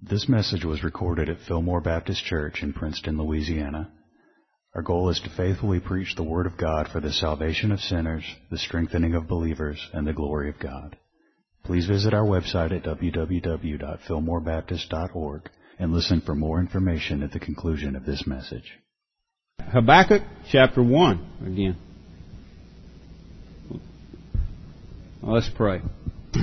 This message was recorded at Fillmore Baptist Church in Princeton, Louisiana. Our goal is to faithfully preach the Word of God for the salvation of sinners, the strengthening of believers, and the glory of God. Please visit our website at www.fillmorebaptist.org and listen for more information at the conclusion of this message. Habakkuk chapter 1 again. Let's pray.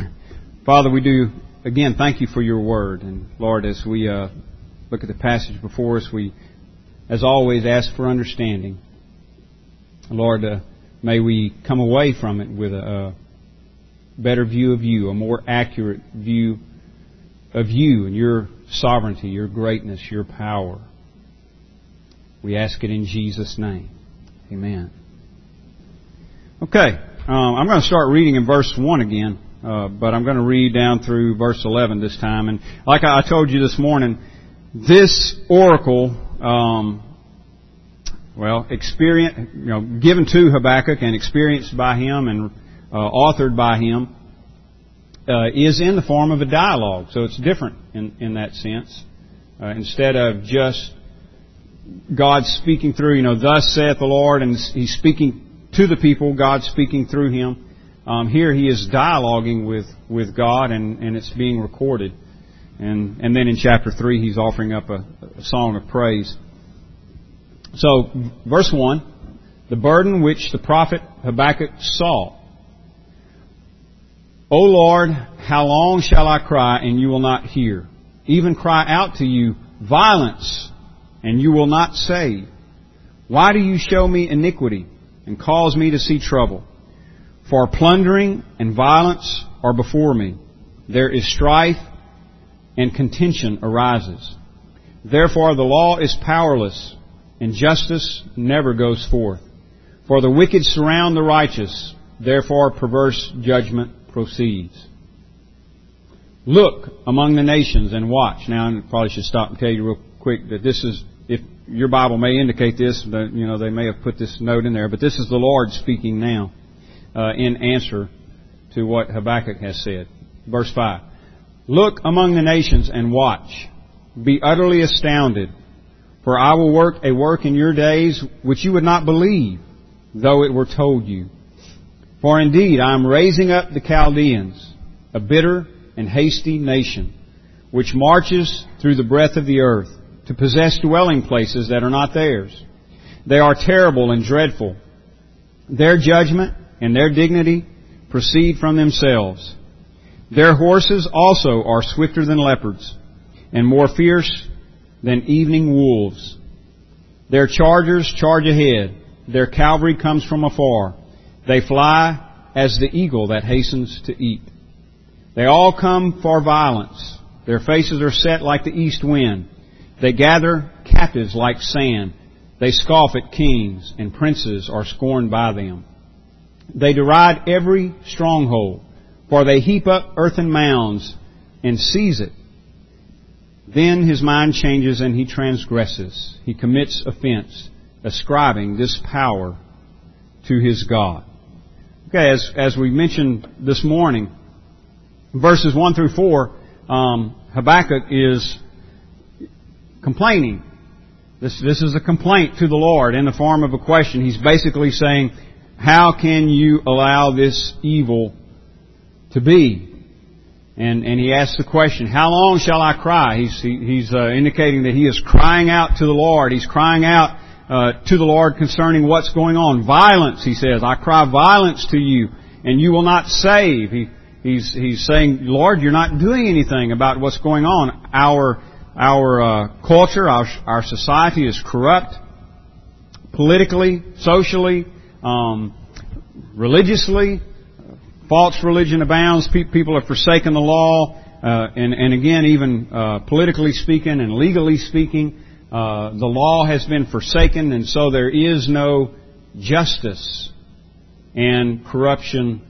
Father, we do again thank you for your word. And Lord, as we uh, look at the passage before us, we, as always, ask for understanding. Lord, uh, may we come away from it with a, a better view of you, a more accurate view of you and your sovereignty, your greatness, your power. We ask it in Jesus' name. Amen. Okay, um, I'm going to start reading in verse 1 again, uh, but I'm going to read down through verse 11 this time. And like I told you this morning, this oracle, um, well, experience, you know, given to Habakkuk and experienced by him and uh, authored by him, uh, is in the form of a dialogue. So it's different in, in that sense. Uh, instead of just God speaking through, you know, thus saith the Lord, and He's speaking to the people, God speaking through him. Um, here he is dialoguing with, with God, and, and it's being recorded. And, and then in chapter 3, he's offering up a, a song of praise. So, verse 1 The burden which the prophet Habakkuk saw. O Lord, how long shall I cry, and you will not hear? Even cry out to you, violence, and you will not save. Why do you show me iniquity? and cause me to see trouble. For plundering and violence are before me. There is strife and contention arises. Therefore the law is powerless and justice never goes forth. For the wicked surround the righteous. Therefore perverse judgment proceeds. Look among the nations and watch. Now I probably should stop and tell you real quick that this is if your Bible may indicate this, you know they may have put this note in there, but this is the Lord speaking now uh, in answer to what Habakkuk has said. Verse five: Look among the nations and watch. Be utterly astounded, for I will work a work in your days which you would not believe, though it were told you. For indeed I am raising up the Chaldeans, a bitter and hasty nation, which marches through the breadth of the earth to possess dwelling places that are not theirs. They are terrible and dreadful. Their judgment and their dignity proceed from themselves. Their horses also are swifter than leopards and more fierce than evening wolves. Their chargers charge ahead. Their cavalry comes from afar. They fly as the eagle that hastens to eat. They all come for violence. Their faces are set like the east wind. They gather captives like sand. They scoff at kings, and princes are scorned by them. They deride every stronghold, for they heap up earthen mounds and seize it. Then his mind changes and he transgresses. He commits offense, ascribing this power to his God. Okay, as, as we mentioned this morning, verses 1 through 4, um, Habakkuk is complaining. This, this is a complaint to the Lord in the form of a question. He's basically saying, how can you allow this evil to be? And, and he asks the question, how long shall I cry? He's, he, he's uh, indicating that he is crying out to the Lord. He's crying out uh, to the Lord concerning what's going on. Violence, he says. I cry violence to you, and you will not save. He, he's, he's saying, Lord, you're not doing anything about what's going on. Our our uh, culture, our, our society is corrupt, politically, socially, um, religiously. False religion abounds. People have forsaken the law, uh, and, and again, even uh, politically speaking and legally speaking, uh, the law has been forsaken, and so there is no justice, and corruption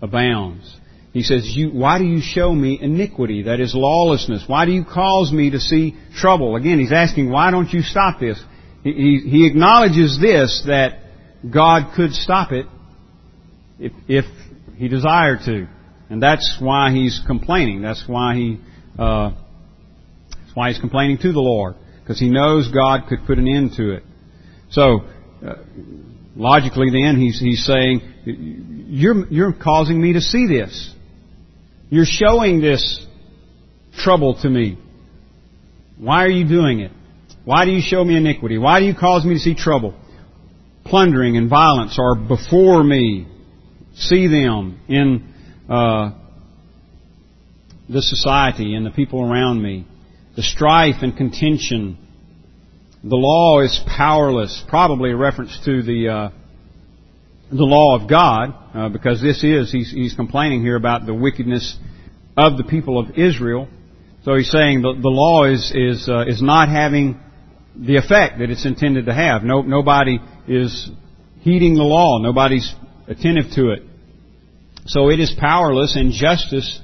abounds. He says, why do you show me iniquity? That is lawlessness. Why do you cause me to see trouble? Again, he's asking, why don't you stop this? He, he, he acknowledges this, that God could stop it if, if he desired to. And that's why he's complaining. That's why he uh, That's why he's complaining to the Lord, because he knows God could put an end to it. So, uh, logically then, he's, he's saying, you're, you're causing me to see this. You're showing this trouble to me. Why are you doing it? Why do you show me iniquity? Why do you cause me to see trouble? Plundering and violence are before me. See them in uh, the society and the people around me. The strife and contention. The law is powerless. Probably a reference to the uh, the law of God, uh, because this is he's, he's complaining here about the wickedness of the people of Israel. So he's saying the, the law is is uh, is not having the effect that it's intended to have. No, nobody is heeding the law. Nobody's attentive to it. So it is powerless, and justice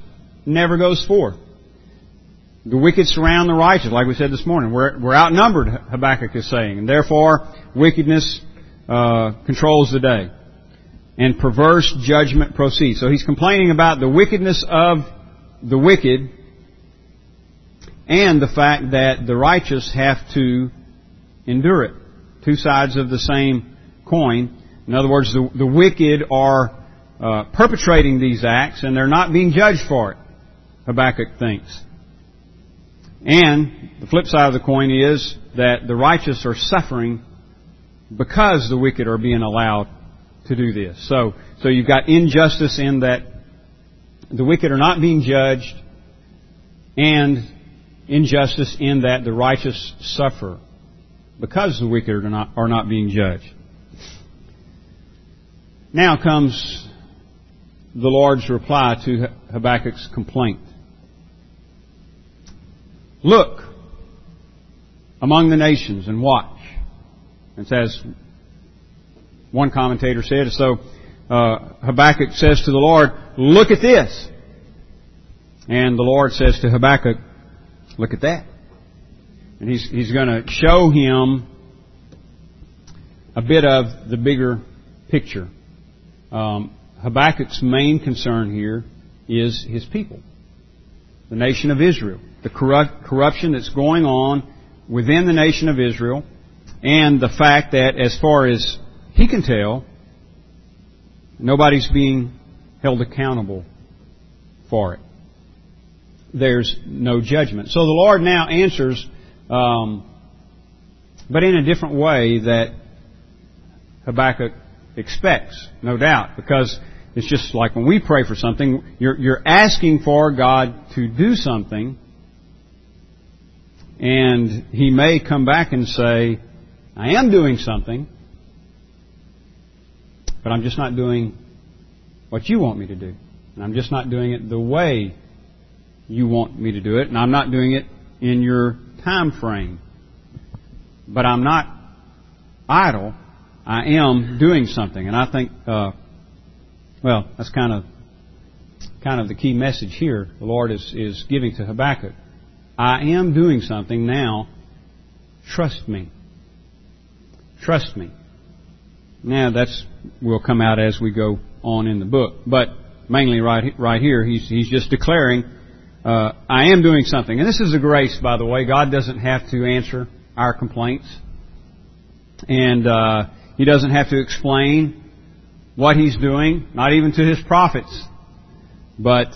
never goes forth. The wicked surround the righteous, like we said this morning. We're, we're outnumbered, Habakkuk is saying, and therefore wickedness uh, controls the day, and perverse judgment proceeds. So he's complaining about the wickedness of the wicked, and the fact that the righteous have to endure it. Two sides of the same coin. In other words, the, the wicked are uh, perpetrating these acts and they're not being judged for it, Habakkuk thinks. And the flip side of the coin is that the righteous are suffering because the wicked are being allowed to do this. So, so you've got injustice in that the wicked are not being judged and injustice in that the righteous suffer because the wicked are not, are not being judged. Now comes the Lord's reply to Habakkuk's complaint. Look among the nations and watch. And says, one commentator said, so uh, Habakkuk says to the Lord, look at this. And the Lord says to Habakkuk, look at that. And he's, he's going to show him a bit of the bigger picture. Um, Habakkuk's main concern here is his people, the nation of Israel, the corrupt, corruption that's going on within the nation of Israel, and the fact that, as far as he can tell, nobody's being held accountable for it. There's no judgment. So the Lord now answers um, but in a different way that Habakkuk expects, no doubt, because it's just like when we pray for something, you're, you're asking for God to do something, and He may come back and say, I am doing something, but I'm just not doing what you want me to do. And I'm just not doing it the way you want me to do it, and I'm not doing it in your time frame. But I'm not idle. I am doing something, and I think, uh, well, that's kind of kind of the key message here. The Lord is is giving to Habakkuk. I am doing something now. Trust me. Trust me. Now that's will come out as we go on in the book, but mainly right right here, he's he's just declaring uh, I am doing something. And this is a grace, by the way. God doesn't have to answer our complaints. And uh, He doesn't have to explain what He's doing, not even to His prophets. But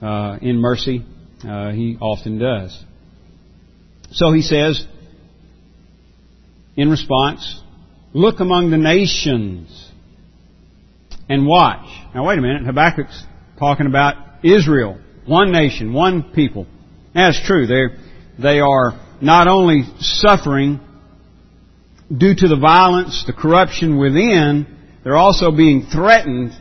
uh, in mercy, uh, He often does. So He says, in response, look among the nations and watch. Now wait a minute, Habakkuk's talking about Israel. One nation, one people. That's true. They they are not only suffering due to the violence, the corruption within, they're also being threatened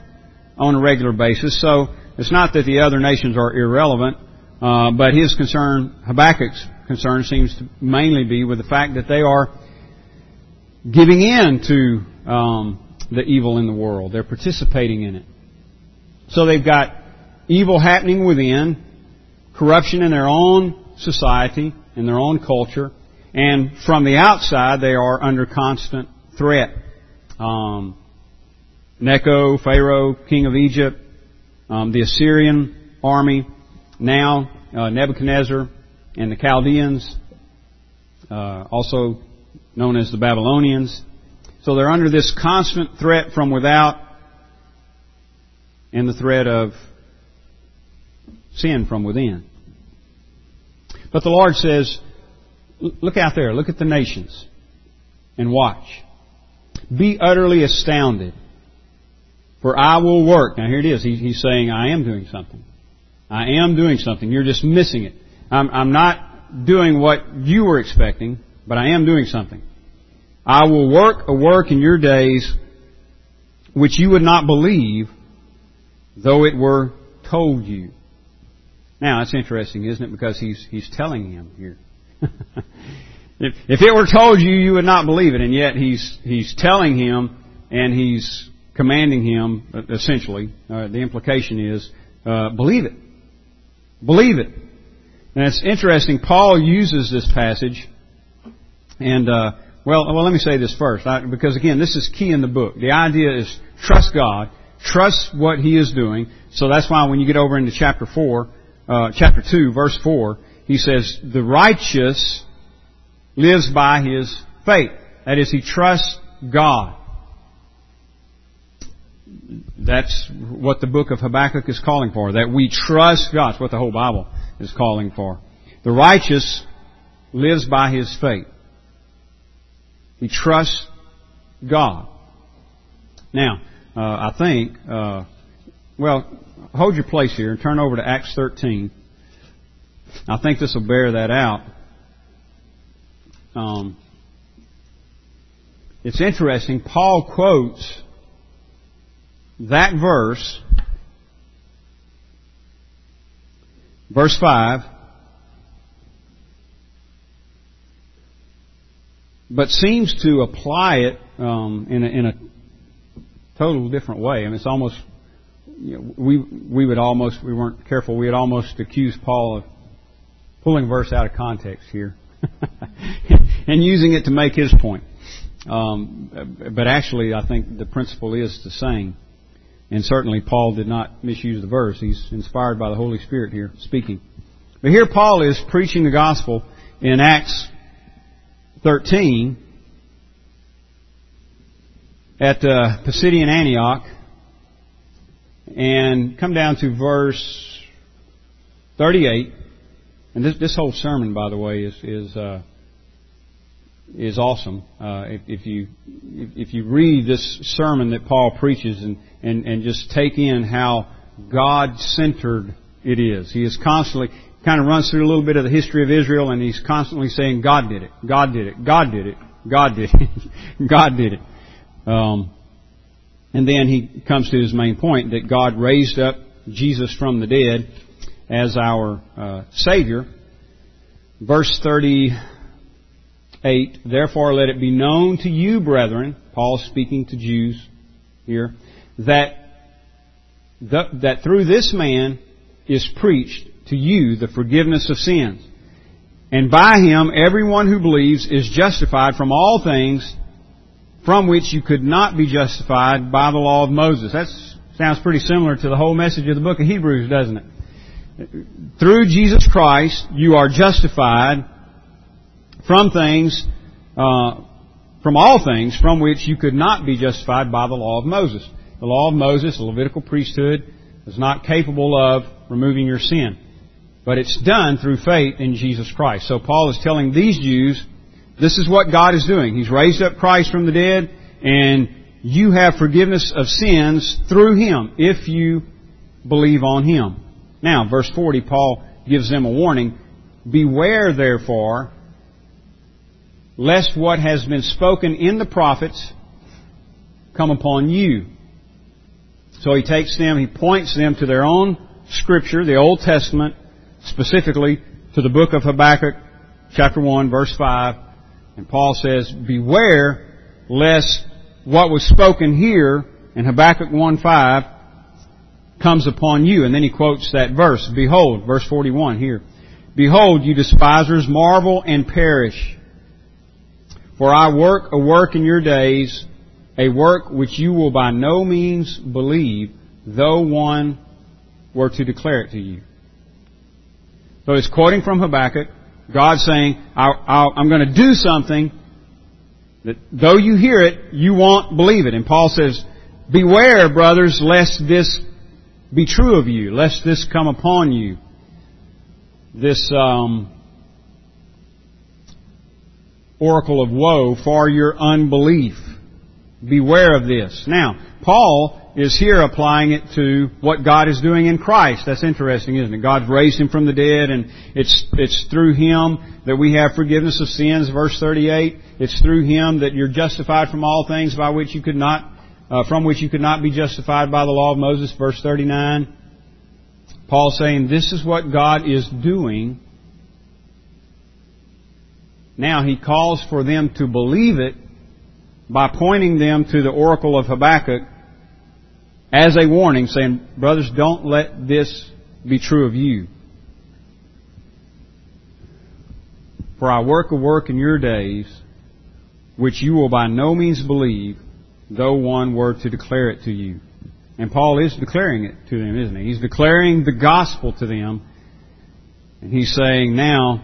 on a regular basis. So it's not that the other nations are irrelevant, uh, but his concern, Habakkuk's concern, seems to mainly be with the fact that they are giving in to um, the evil in the world. They're participating in it. So they've got evil happening within, corruption in their own society, in their own culture, and from the outside they are under constant threat. Um, Necho, Pharaoh, king of Egypt, um, the Assyrian army, now uh, Nebuchadnezzar, and the Chaldeans, uh, also known as the Babylonians. So they're under this constant threat from without and the threat of sin from within. But the Lord says, look out there, look at the nations, and watch. Be utterly astounded, for I will work. Now here it is. he's saying, I am doing something. I am doing something. You're just missing it. I'm, I'm not doing what you were expecting, but I am doing something. I will work a work in your days which you would not believe, though it were told you. Now, that's interesting, isn't it? Because he's, he's telling him here. if, if it were told you, you would not believe it, and yet he's, he's telling him and he's commanding him, essentially. Uh, the implication is, uh, believe it. Believe it. And it's interesting, Paul uses this passage, and, uh, well, well, let me say this first, I, because again, this is key in the book. The idea is trust God, trust what He is doing. So that's why when you get over into chapter 4, uh, chapter 2, verse 4, he says, the righteous lives by his faith. That is, he trusts God. That's what the book of Habakkuk is calling for, that we trust God. That's what the whole Bible is calling for. The righteous lives by his faith. He trusts God. Now, uh, I think, uh, well, hold your place here and turn over to Acts 13. I think this will bear that out. Um, it's interesting. Paul quotes that verse, verse 5, but seems to apply it um, in, a, in a total different way. I mean, it's almost you know, we we would almost we weren't careful. We would almost accuse Paul of pulling verse out of context here and using it to make his point. Um, but actually, I think the principle is the same. And certainly, Paul did not misuse the verse. He's inspired by the Holy Spirit here speaking. But here, Paul is preaching the gospel in Acts 13 at uh, Pisidian Antioch and come down to verse 38. And this, this whole sermon, by the way, is is uh, is awesome. Uh, if, if you if, if you read this sermon that Paul preaches and, and, and just take in how God centered it is. He is constantly kind of runs through a little bit of the history of Israel, and he's constantly saying, "God did it, God did it, God did it, God did it, God did it." Um, and then he comes to his main point that God raised up Jesus from the dead as our uh, Savior. Verse 38, Therefore let it be known to you, brethren, Paul speaking to Jews here, that, that through this man is preached to you the forgiveness of sins. And by him everyone who believes is justified from all things from which you could not be justified by the law of Moses. That sounds pretty similar to the whole message of the book of Hebrews, doesn't it? Through Jesus Christ, you are justified from things, uh, from all things from which you could not be justified by the law of Moses. The law of Moses, the Levitical priesthood, is not capable of removing your sin. But it's done through faith in Jesus Christ. So Paul is telling these Jews, this is what God is doing. He's raised up Christ from the dead, and you have forgiveness of sins through Him if you believe on Him. Now, verse 40, Paul gives them a warning. Beware, therefore, lest what has been spoken in the prophets come upon you. So he takes them, he points them to their own scripture, the Old Testament, specifically to the book of Habakkuk, chapter 1, verse 5, and Paul says, beware lest what was spoken here in Habakkuk 1.5 comes upon you. And then he quotes that verse. Behold, verse 41 here. Behold, you despisers, marvel and perish. For I work a work in your days, a work which you will by no means believe, though one were to declare it to you. So he's quoting from Habakkuk God's saying, I, am going to do something that though you hear it, you won't believe it. And Paul says, Beware, brothers, lest this be true of you, lest this come upon you. This um, oracle of woe for your unbelief. Beware of this. Now, Paul is here applying it to what God is doing in Christ. That's interesting, isn't it? God's raised him from the dead and it's, it's through him that we have forgiveness of sins, verse 38. It's through him that you're justified from all things by which you could not, uh, from which you could not be justified by the law of Moses, verse 39. Paul saying this is what God is doing. Now he calls for them to believe it by pointing them to the oracle of Habakkuk as a warning, saying, Brothers, don't let this be true of you. For I work a work in your days which you will by no means believe, though one were to declare it to you. And Paul is declaring it to them, isn't he? He's declaring the gospel to them. And he's saying, now,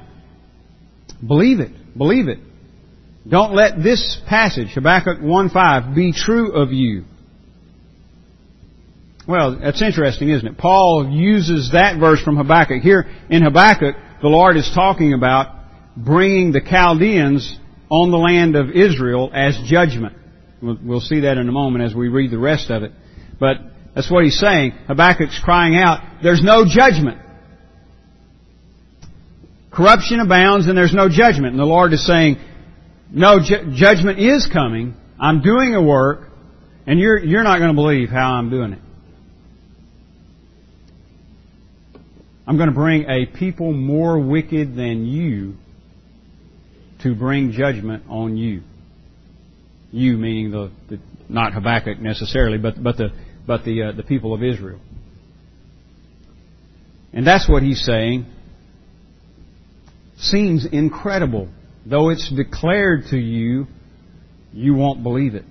believe it. Believe it. Don't let this passage, Habakkuk 1.5, be true of you. Well, that's interesting, isn't it? Paul uses that verse from Habakkuk. Here in Habakkuk, the Lord is talking about bringing the Chaldeans on the land of Israel as judgment. We'll see that in a moment as we read the rest of it. But that's what he's saying. Habakkuk's crying out, there's no judgment. Corruption abounds and there's no judgment. And the Lord is saying, no, ju- judgment is coming. I'm doing a work, and you're, you're not going to believe how I'm doing it. I'm going to bring a people more wicked than you to bring judgment on you. You meaning the, the not Habakkuk necessarily, but but the but the uh, the people of Israel. And that's what he's saying. Seems incredible, though it's declared to you, you won't believe it.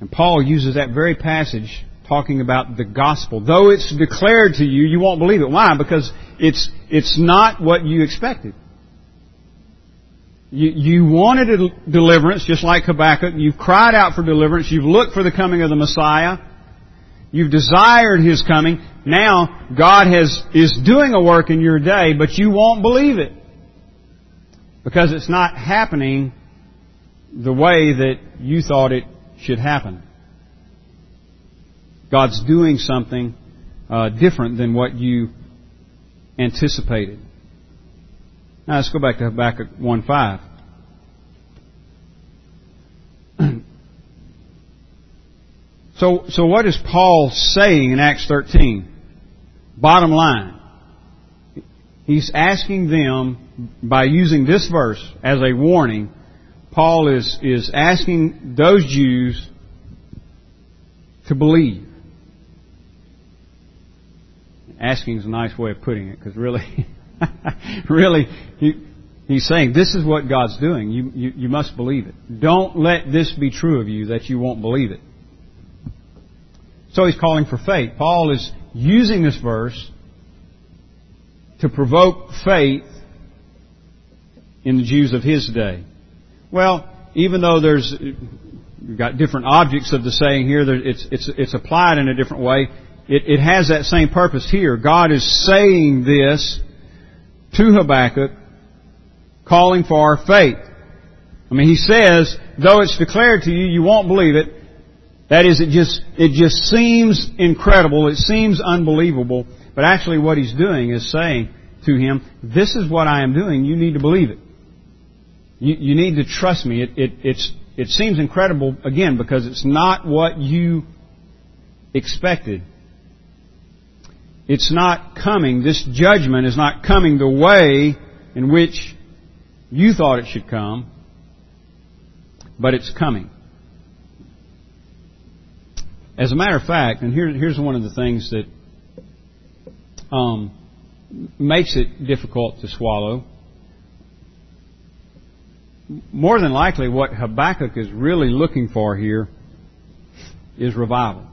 And Paul uses that very passage talking about the gospel. Though it's declared to you, you won't believe it. Why? Because it's, it's not what you expected. You, you wanted a deliverance, just like Habakkuk. You've cried out for deliverance. You've looked for the coming of the Messiah. You've desired His coming. Now, God has, is doing a work in your day, but you won't believe it. Because it's not happening the way that you thought it should happen. God's doing something uh, different than what you anticipated. Now let's go back to Habakkuk 1.5. so, so what is Paul saying in Acts 13? Bottom line. He's asking them, by using this verse as a warning, Paul is, is asking those Jews to believe. Asking is a nice way of putting it, because really, really, he, he's saying this is what God's doing. You, you, you must believe it. Don't let this be true of you that you won't believe it. So he's calling for faith. Paul is using this verse to provoke faith in the Jews of his day. Well, even though there's you've got different objects of the saying here, it's it's it's applied in a different way it, it has that same purpose here. God is saying this to Habakkuk, calling for faith. I mean, he says, though it's declared to you, you won't believe it. That is, it just, it just seems incredible. It seems unbelievable. But actually what he's doing is saying to him, this is what I am doing. You need to believe it. You, you need to trust me. It, it, it's, it seems incredible, again, because it's not what you expected it's not coming, this judgment is not coming the way in which you thought it should come, but it's coming. As a matter of fact, and here, here's one of the things that um, makes it difficult to swallow. More than likely, what Habakkuk is really looking for here is revival.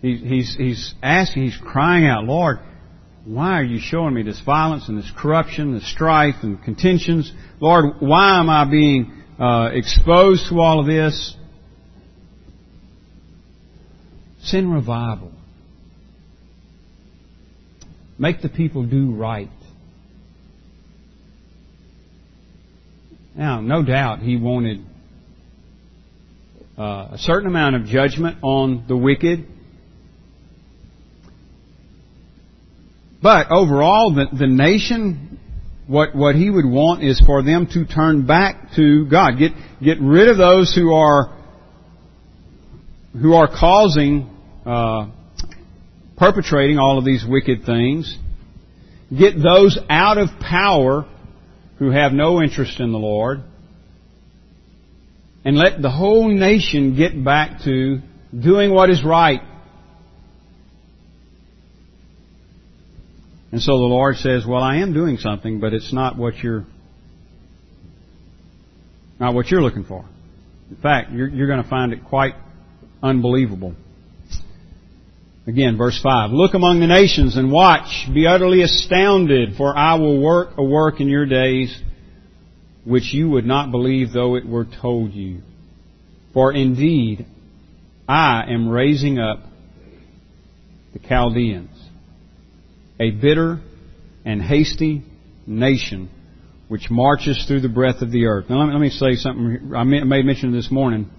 He's, he's, asking, he's crying out, Lord, why are you showing me this violence and this corruption, this strife and contentions? Lord, why am I being uh, exposed to all of this? Send revival. Make the people do right. Now, no doubt he wanted uh, a certain amount of judgment on the wicked. But overall, the, the nation, what, what he would want is for them to turn back to God. Get, get rid of those who are, who are causing, uh, perpetrating all of these wicked things. Get those out of power who have no interest in the Lord, and let the whole nation get back to doing what is right. And so the Lord says, well, I am doing something, but it's not what you're, not what you're looking for. In fact, you're, you're going to find it quite unbelievable. Again, verse 5. Look among the nations and watch. Be utterly astounded, for I will work a work in your days which you would not believe though it were told you. For indeed, I am raising up the Chaldeans, a bitter and hasty nation which marches through the breadth of the earth. Now let me, let me say something. I made mention this morning.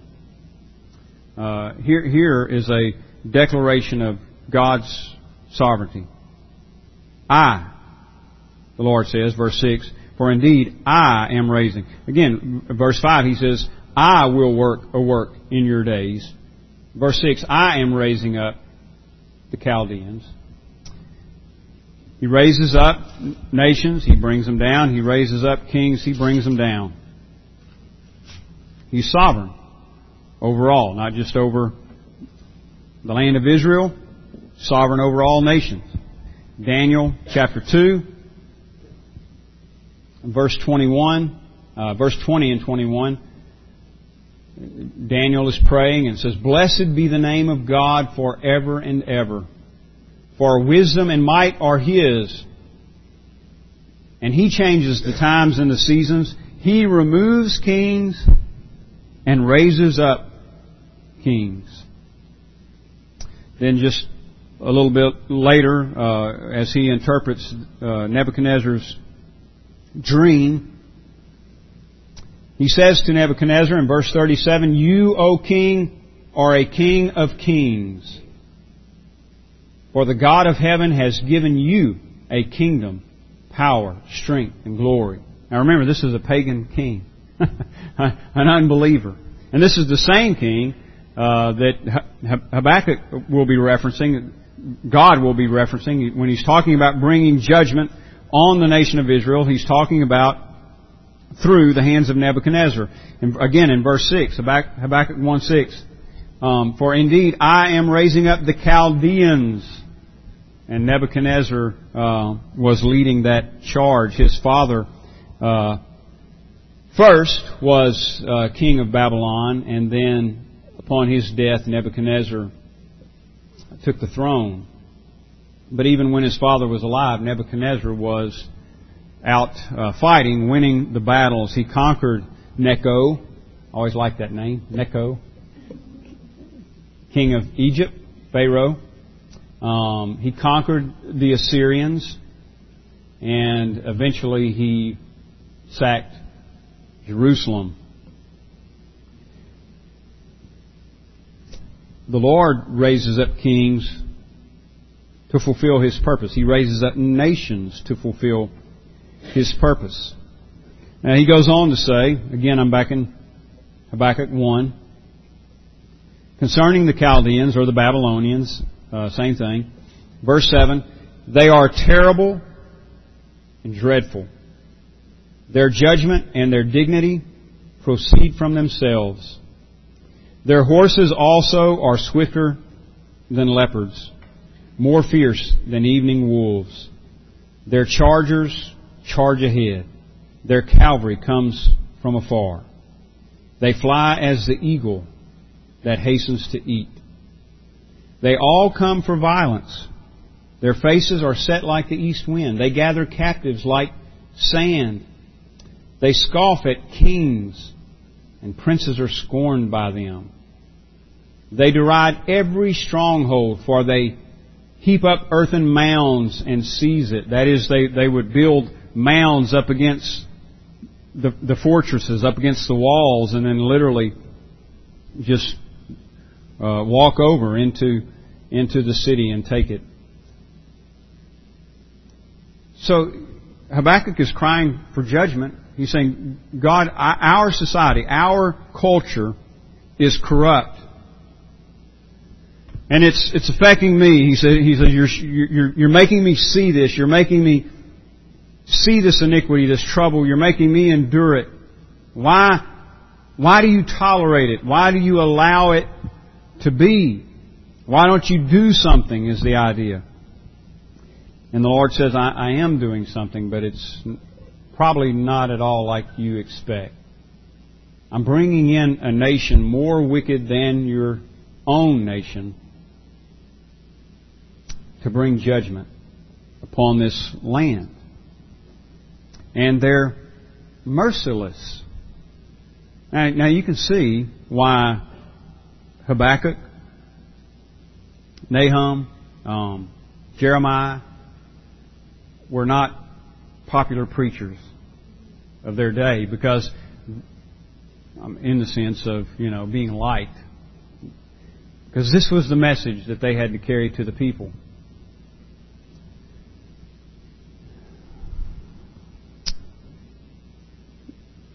Uh, here, here is a declaration of God's sovereignty. I, the Lord says, verse 6, for indeed I am raising. Again, verse 5, he says, I will work a work in your days. Verse 6, I am raising up the Chaldeans. He raises up nations, he brings them down. He raises up kings, he brings them down. He's sovereign overall, not just over the land of Israel, sovereign over all nations. Daniel chapter 2, verse 21, uh, verse 20 and 21. Daniel is praying and says, Blessed be the name of God forever and ever. For wisdom and might are His. And He changes the times and the seasons. He removes kings and raises up kings. Then just a little bit later, uh, as he interprets uh, Nebuchadnezzar's dream, he says to Nebuchadnezzar in verse 37, You, O king, are a king of kings. For the God of heaven has given you a kingdom, power, strength, and glory. Now remember, this is a pagan king, an unbeliever. And this is the same king uh, that Habakkuk will be referencing, God will be referencing when he's talking about bringing judgment on the nation of Israel. He's talking about through the hands of Nebuchadnezzar. And again, in verse six, Habakkuk one six, um, for indeed I am raising up the Chaldeans, and Nebuchadnezzar uh, was leading that charge. His father. Uh, first was uh, king of Babylon, and then upon his death, Nebuchadnezzar took the throne. But even when his father was alive, Nebuchadnezzar was out uh, fighting, winning the battles. He conquered Necho. Always liked that name, Necho. King of Egypt, Pharaoh. Um, he conquered the Assyrians, and eventually he sacked Jerusalem the Lord raises up kings to fulfill His purpose. He raises up nations to fulfill His purpose. Now he goes on to say, again I'm back in Habakkuk 1, concerning the Chaldeans or the Babylonians, uh, same thing. Verse 7, they are terrible and dreadful. Their judgment and their dignity proceed from themselves. Their horses also are swifter than leopards, more fierce than evening wolves. Their chargers charge ahead. Their cavalry comes from afar. They fly as the eagle that hastens to eat. They all come for violence. Their faces are set like the east wind. They gather captives like sand. They scoff at kings, and princes are scorned by them. They deride every stronghold, for they heap up earthen mounds and seize it. That is, they, they would build mounds up against the, the fortresses, up against the walls, and then literally just uh, walk over into into the city and take it. So Habakkuk is crying for judgment. He's saying, God, our society, our culture is corrupt. And it's, it's affecting me. He said, he said you're, you're, you're making me see this. You're making me see this iniquity, this trouble. You're making me endure it. Why, why do you tolerate it? Why do you allow it to be? Why don't you do something is the idea. And the Lord says, I, I am doing something, but it's probably not at all like you expect. I'm bringing in a nation more wicked than your own nation to bring judgment upon this land. And they're merciless. Now, now you can see why Habakkuk, Nahum, um, Jeremiah were not popular preachers of their day because, um, in the sense of you know being liked, because this was the message that they had to carry to the people.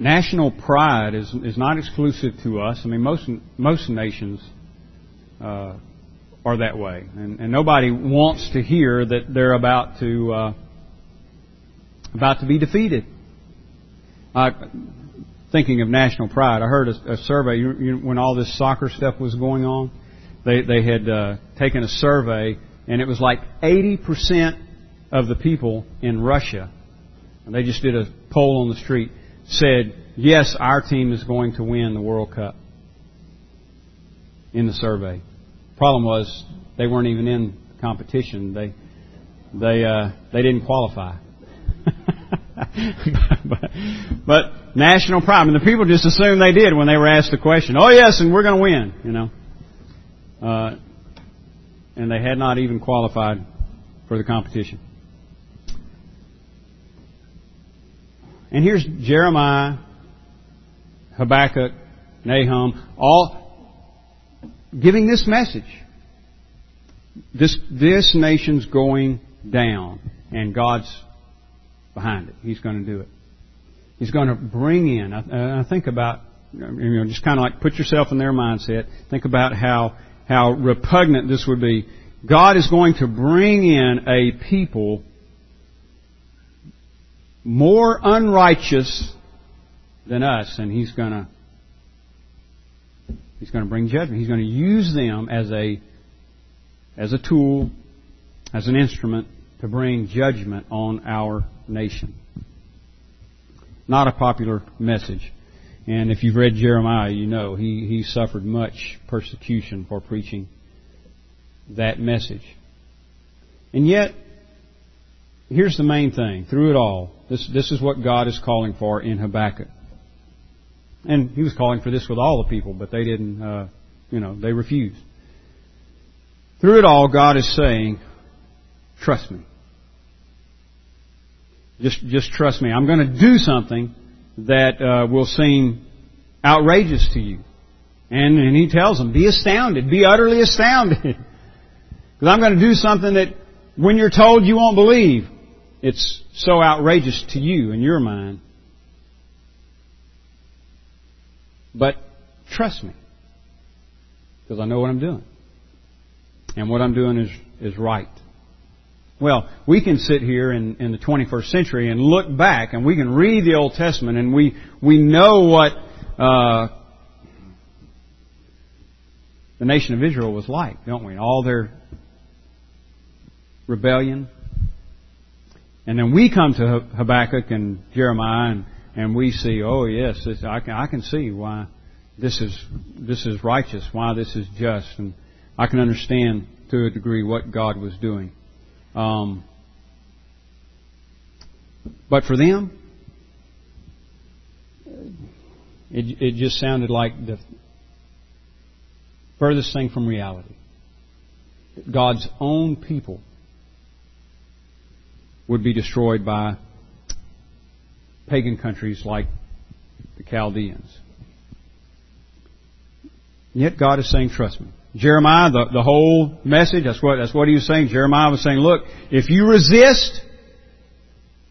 national pride is is not exclusive to us. I mean, most most nations uh, are that way, and, and, nobody wants to hear that they're about to uh, about to be defeated. Uh, thinking of national pride, I heard a, a survey you, you, when all this soccer stuff was going on. They they had uh, taken a survey, and it was like eighty percent of the people in Russia. And they just did a poll on the street said, yes, our team is going to win the World Cup in the survey. Problem was they weren't even in competition. They they uh, they didn't qualify. but, national pride. And the people just assumed they did when they were asked the question. Oh yes, and we're going to win. You know, uh, and they had not even qualified for the competition. And here's Jeremiah, Habakkuk, Nahum, all giving this message. This, this nation's going down, and God's behind it. He's going to do it. He's going to bring in, I, I think about, you know, just kind of like put yourself in their mindset. Think about how, how repugnant this would be. God is going to bring in a people more unrighteous than us, and he's going to he's going to bring judgment. He's going to use them as a as a tool, as an instrument to bring judgment on our nation. Not a popular message. And if you've read Jeremiah, you know he, he suffered much persecution for preaching that message. And yet, here's the main thing through it all. This, this is what God is calling for in Habakkuk. And he was calling for this with all the people, but they didn't, uh, you know, they refused. Through it all, God is saying, trust me. Just, just trust me. I'm going to do something that uh, will seem outrageous to you. And, and he tells them, be astounded, be utterly astounded. Because I'm going to do something that when you're told you won't believe it's so outrageous to you in your mind. But trust me, because I know what I'm doing. And what I'm doing is, is right. Well, we can sit here in, in the 21st century and look back and we can read the Old Testament and we, we know what uh, the nation of Israel was like, don't we? All their rebellion, and then we come to Habakkuk and Jeremiah and, and we see, oh yes, this, I, can, I can see why this is, this is righteous, why this is just, and I can understand to a degree what God was doing. Um, but for them, it, it just sounded like the furthest thing from reality. God's own people would be destroyed by pagan countries like the Chaldeans. Yet God is saying, trust me. Jeremiah, the, the whole message, that's what, that's what he was saying. Jeremiah was saying, look, if you resist,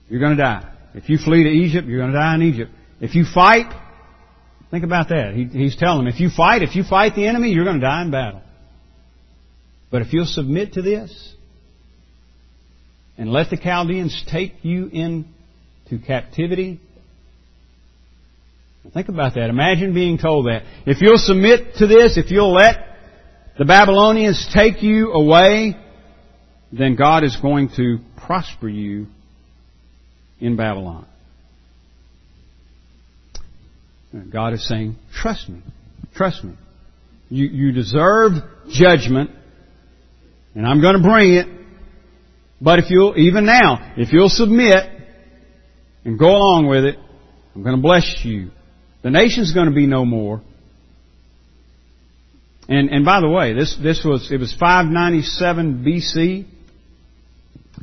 you're going to die. If you flee to Egypt, you're going to die in Egypt. If you fight, think about that. He, he's telling them, if you fight, if you fight the enemy, you're going to die in battle. But if you'll submit to this, and let the Chaldeans take you into captivity, think about that. Imagine being told that. If you'll submit to this, if you'll let the Babylonians take you away, then God is going to prosper you in Babylon. God is saying, trust me. Trust me. You, you deserve judgment, and I'm going to bring it. But if you'll, even now, if you'll submit and go along with it, I'm going to bless you. The nation's going to be no more. And, and by the way, this, this was, it was 597 BC,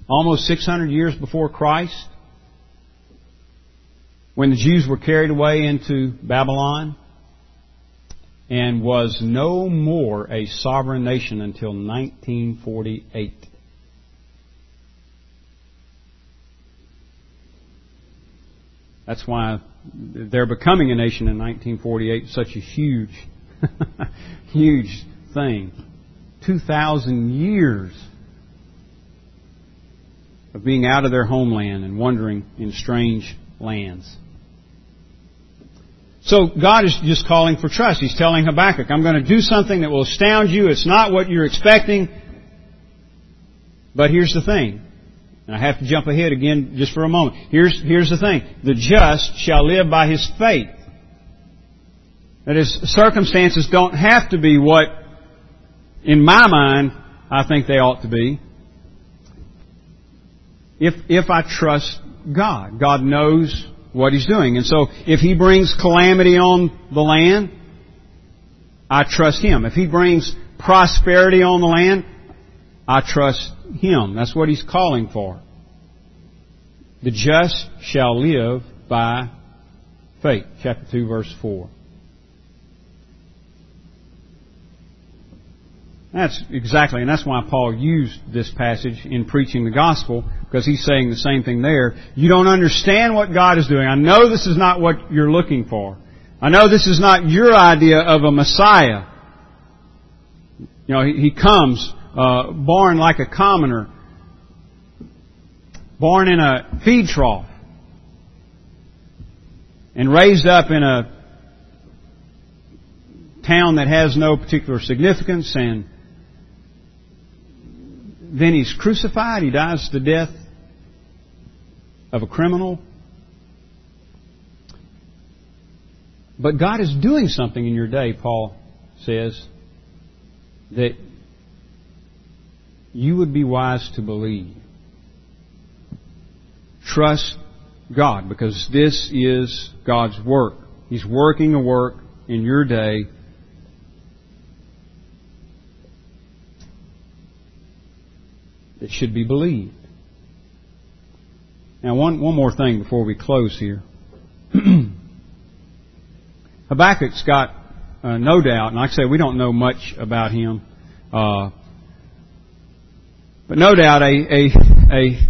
almost 600 years before Christ when the Jews were carried away into Babylon and was no more a sovereign nation until 1948. That's why they're becoming a nation in 1948 such a huge, huge thing. 2,000 years of being out of their homeland and wandering in strange lands. So God is just calling for trust. He's telling Habakkuk, I'm going to do something that will astound you. It's not what you're expecting. But here's the thing. And I have to jump ahead again just for a moment. Here's, here's the thing. The just shall live by his faith. That is, circumstances don't have to be what, in my mind, I think they ought to be. If, if I trust God. God knows what He's doing. And so if He brings calamity on the land, I trust Him. If He brings prosperity on the land, I trust Him. That's what He's calling for. The just shall live by faith. Chapter 2 verse 4. That's exactly, and that's why Paul used this passage in preaching the gospel, because he's saying the same thing there. You don't understand what God is doing. I know this is not what you're looking for. I know this is not your idea of a Messiah. You know, he, comes, uh, born like a commoner, born in a feed trough, and raised up in a town that has no particular significance and then he's crucified. He dies the death of a criminal. But God is doing something in your day, Paul says, that you would be wise to believe. Trust God, because this is God's work. He's working a work in your day that should be believed. Now, one, one more thing before we close here. Habakkuk's got uh, no doubt, and like I say, we don't know much about him, uh, but no doubt a, a, a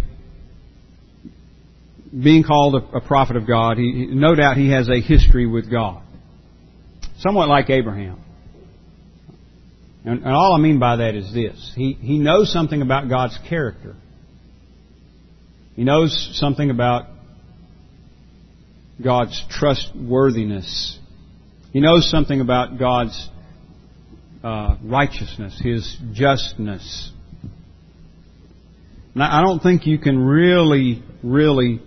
being called a, a prophet of God, he, no doubt he has a history with God. Somewhat like Abraham. And, and all I mean by that is this. He, he knows something about God's character. He knows something about God's trustworthiness. He knows something about God's uh, righteousness, His justness. Now, I don't think you can really, really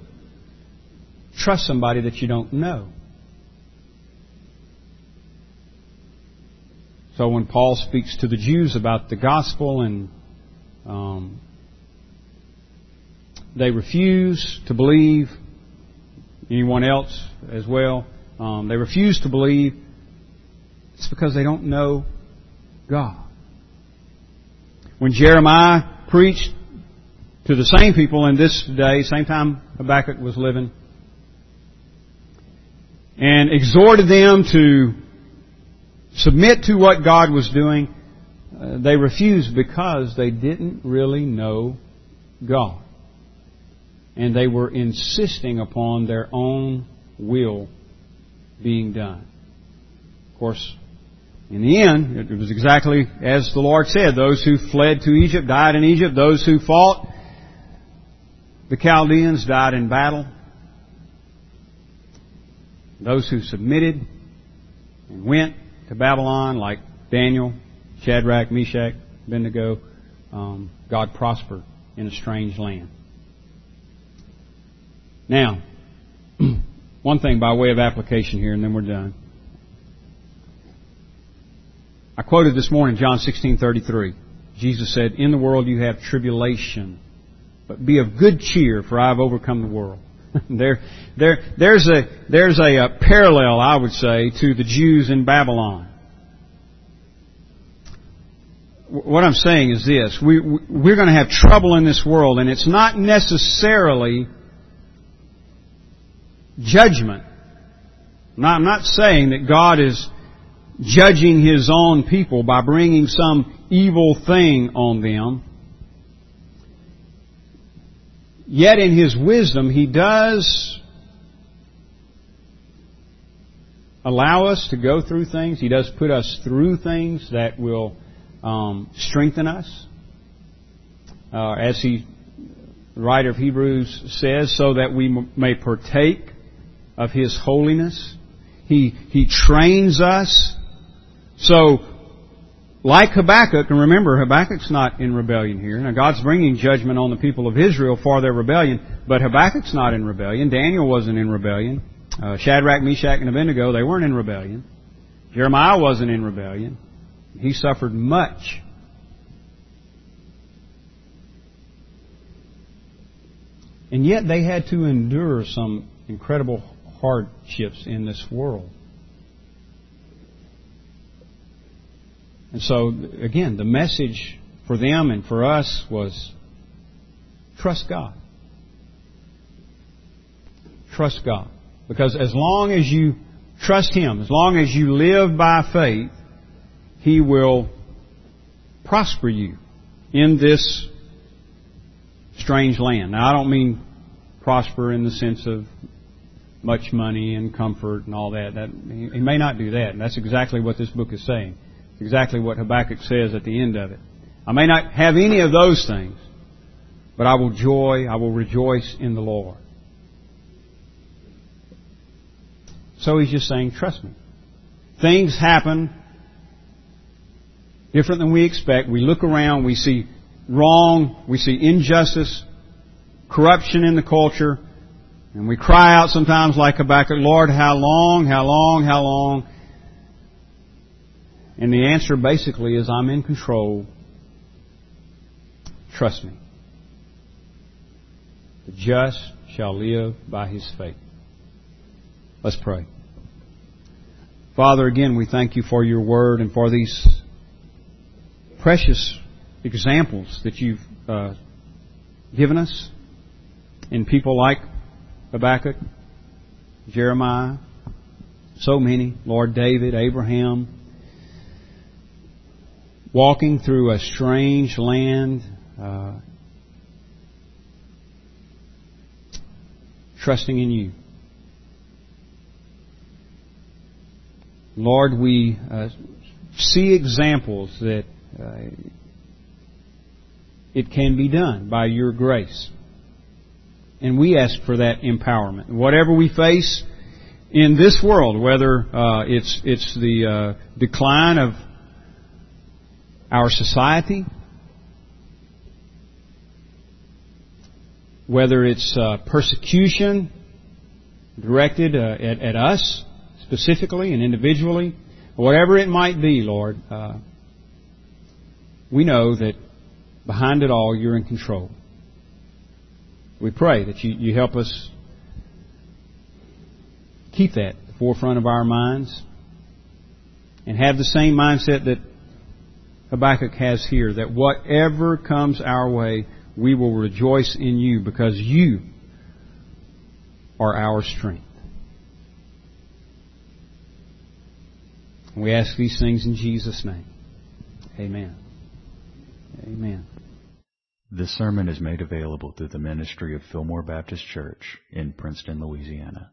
trust somebody that you don't know. So when Paul speaks to the Jews about the gospel and um, they refuse to believe. Anyone else as well? Um, they refuse to believe. It's because they don't know God. When Jeremiah preached to the same people in this day, same time Habakkuk was living, and exhorted them to submit to what God was doing, uh, they refused because they didn't really know God. And they were insisting upon their own will being done. Of course, in the end, it was exactly as the Lord said. Those who fled to Egypt died in Egypt. Those who fought the Chaldeans died in battle. Those who submitted and went to Babylon, like Daniel, Shadrach, Meshach, Abednego, um, God prospered in a strange land. Now, one thing by way of application here, and then we're done. I quoted this morning John 16:33. Jesus said, "In the world you have tribulation, but be of good cheer, for I have overcome the world." there, there, there's a there's a, a parallel, I would say, to the Jews in Babylon. What I'm saying is this: we we're going to have trouble in this world, and it's not necessarily judgment. Now, I'm not saying that God is judging His own people by bringing some evil thing on them. Yet in His wisdom, He does allow us to go through things. He does put us through things that will um, strengthen us. Uh, as He, the writer of Hebrews says, so that we may partake of His holiness. He, He trains us. So, like Habakkuk, and remember, Habakkuk's not in rebellion here. Now, God's bringing judgment on the people of Israel for their rebellion, but Habakkuk's not in rebellion. Daniel wasn't in rebellion. Uh, Shadrach, Meshach, and Abednego, they weren't in rebellion. Jeremiah wasn't in rebellion. He suffered much. And yet they had to endure some incredible hardships in this world. And so, again, the message for them and for us was trust God. Trust God. Because as long as you trust Him, as long as you live by faith, He will prosper you in this strange land. Now, I don't mean prosper in the sense of much money and comfort and all that. That he may not do that, and that's exactly what this book is saying. Exactly what Habakkuk says at the end of it. I may not have any of those things, but I will joy, I will rejoice in the Lord. So he's just saying, trust me. Things happen different than we expect. We look around, we see wrong, we see injustice, corruption in the culture, and we cry out sometimes like Habakkuk, Lord, how long, how long, how long? And the answer basically is, I'm in control. Trust me. The just shall live by his faith. Let's pray. Father, again, we thank you for your word and for these precious examples that you've uh, given us in people like Habakkuk, Jeremiah, so many, Lord David, Abraham, walking through a strange land, uh, trusting in you. Lord, we uh, see examples that uh, it can be done by your grace. And we ask for that empowerment. Whatever we face in this world, whether uh, it's it's the uh, decline of our society, whether it's uh, persecution directed uh, at, at, us specifically and individually, whatever it might be, Lord, uh, we know that behind it all, you're in control. We pray that you, you help us keep that at the forefront of our minds and have the same mindset that Habakkuk has here, that whatever comes our way, we will rejoice in you because you are our strength. We ask these things in Jesus' name. Amen. Amen. This sermon is made available through the ministry of Fillmore Baptist Church in Princeton, Louisiana.